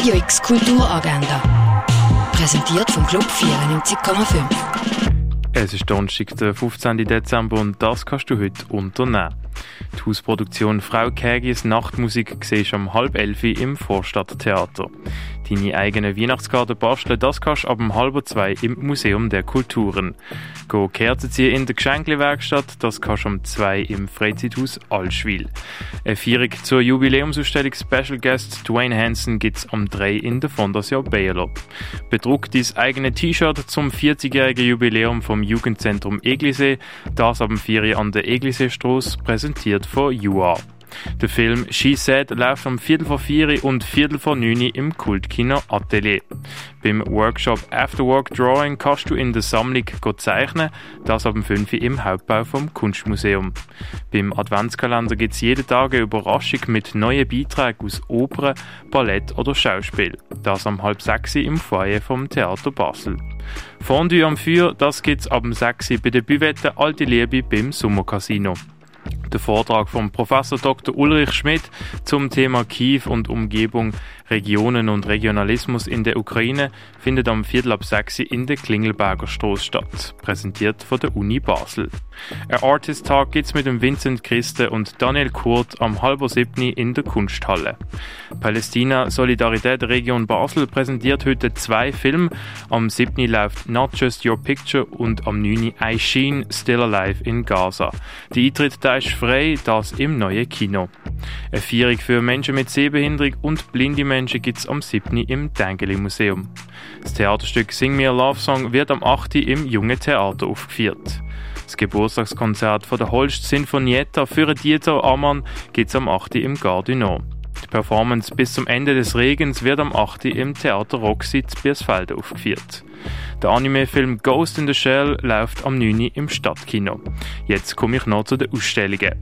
Radio X Kulturagenda. Präsentiert vom Club 94,5. Es ist Donnerstag, der 15. Dezember und das kannst du heute unternehmen. Die Hausproduktion Frau Kägis Nachtmusik siehst du um halb elf im Vorstadttheater. Deine eigene Weihnachtskarten basteln, das kannst du ab um halb zwei im Museum der Kulturen. Go Kerzen ziehen in der Geschenklewerkstatt, das kannst du um zwei im Freizeithaus Allschwil. Eine Feierung zur Jubiläumsausstellung Special Guest Dwayne Hansen gibt's um drei in der Fondation Bayerlob. Bedruck dein eigene T-Shirt zum 40-jährigen Jubiläum vom Jugendzentrum Eglisee, das ab dem 4 an der Eglisee-Strasse, präsentiert von UA. Der Film She Said läuft um Viertel vor vier und Viertel vor neun im Kultkino Atelier. Beim Workshop Afterwork Drawing kannst du in der Sammlung zeichnen, das ab dem 5 im Hauptbau vom Kunstmuseum. Beim Adventskalender gibt es jeden Tag eine Überraschung mit neuen Beiträgen aus Opern, Ballett oder Schauspiel. Das am halb sechs im Foyer vom Theater Basel. Fondue am Feuer, das gibt's ab dem 6 bei der Buvette Alte Liebe beim Sommercasino. Der Vortrag vom Professor Dr. Ulrich Schmidt zum Thema Kiew und Umgebung, Regionen und Regionalismus in der Ukraine findet am Viertel ab sechs in der Klingelberger Straße statt, präsentiert von der Uni Basel. Ein Artist Tag gibt's mit dem Vincent Christe und Daniel Kurt am halber siebni in der Kunsthalle. Palästina Solidarität Region Basel präsentiert heute zwei Filme. Am siebni läuft Not Just Your Picture und am neuni I Sheen Still Alive in Gaza. Die Eintritt da ist frei, das im neuen Kino. Eine Feierung für Menschen mit Sehbehinderung und blinde Menschen gibt es am 7. im Tengeli Museum. Das Theaterstück Sing Me a Love Song wird am 8. im Jungen Theater aufgeführt. Das Geburtstagskonzert von der Holst Sinfonietta für Dieter Ammann gibt es am 8. im Gardinor. Die Performance bis zum Ende des Regens wird am 8. im Theater Roxy zu Biersfelde aufgeführt. Der Anime-Film Ghost in the Shell läuft am 9. im Stadtkino. Jetzt komme ich noch zu den Ausstellungen.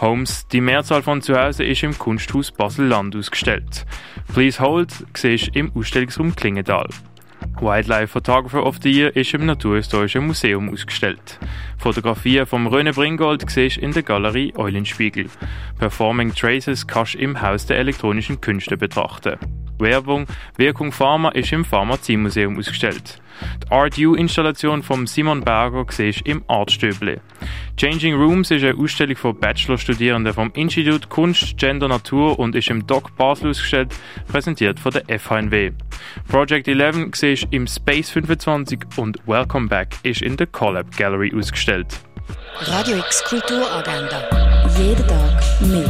Holmes, die Mehrzahl von zu Hause ist im Kunsthaus Basel-Land ausgestellt. Please Hold siehst im Ausstellungsraum Klingendal. Wildlife Photographer of the Year ist im Naturhistorischen Museum ausgestellt. Fotografien vom Röne Bringold siehst in der Galerie Eulenspiegel. Performing Traces kannst im Haus der elektronischen Künste betrachten. Werbung Wirkung Pharma ist im Pharmaziemuseum ausgestellt. Die Art U-Installation von Simon Berger siehst im Artstöble. Changing Rooms ist eine Ausstellung von Bachelorstudierenden vom Institut Kunst, Gender, Natur und ist im Doc Basel ausgestellt, präsentiert von der FHNW. Project 11 siehst im Space 25 und Welcome Back ist in der Collab Gallery ausgestellt. Radio X Kulturagenda. Jeden Tag mehr.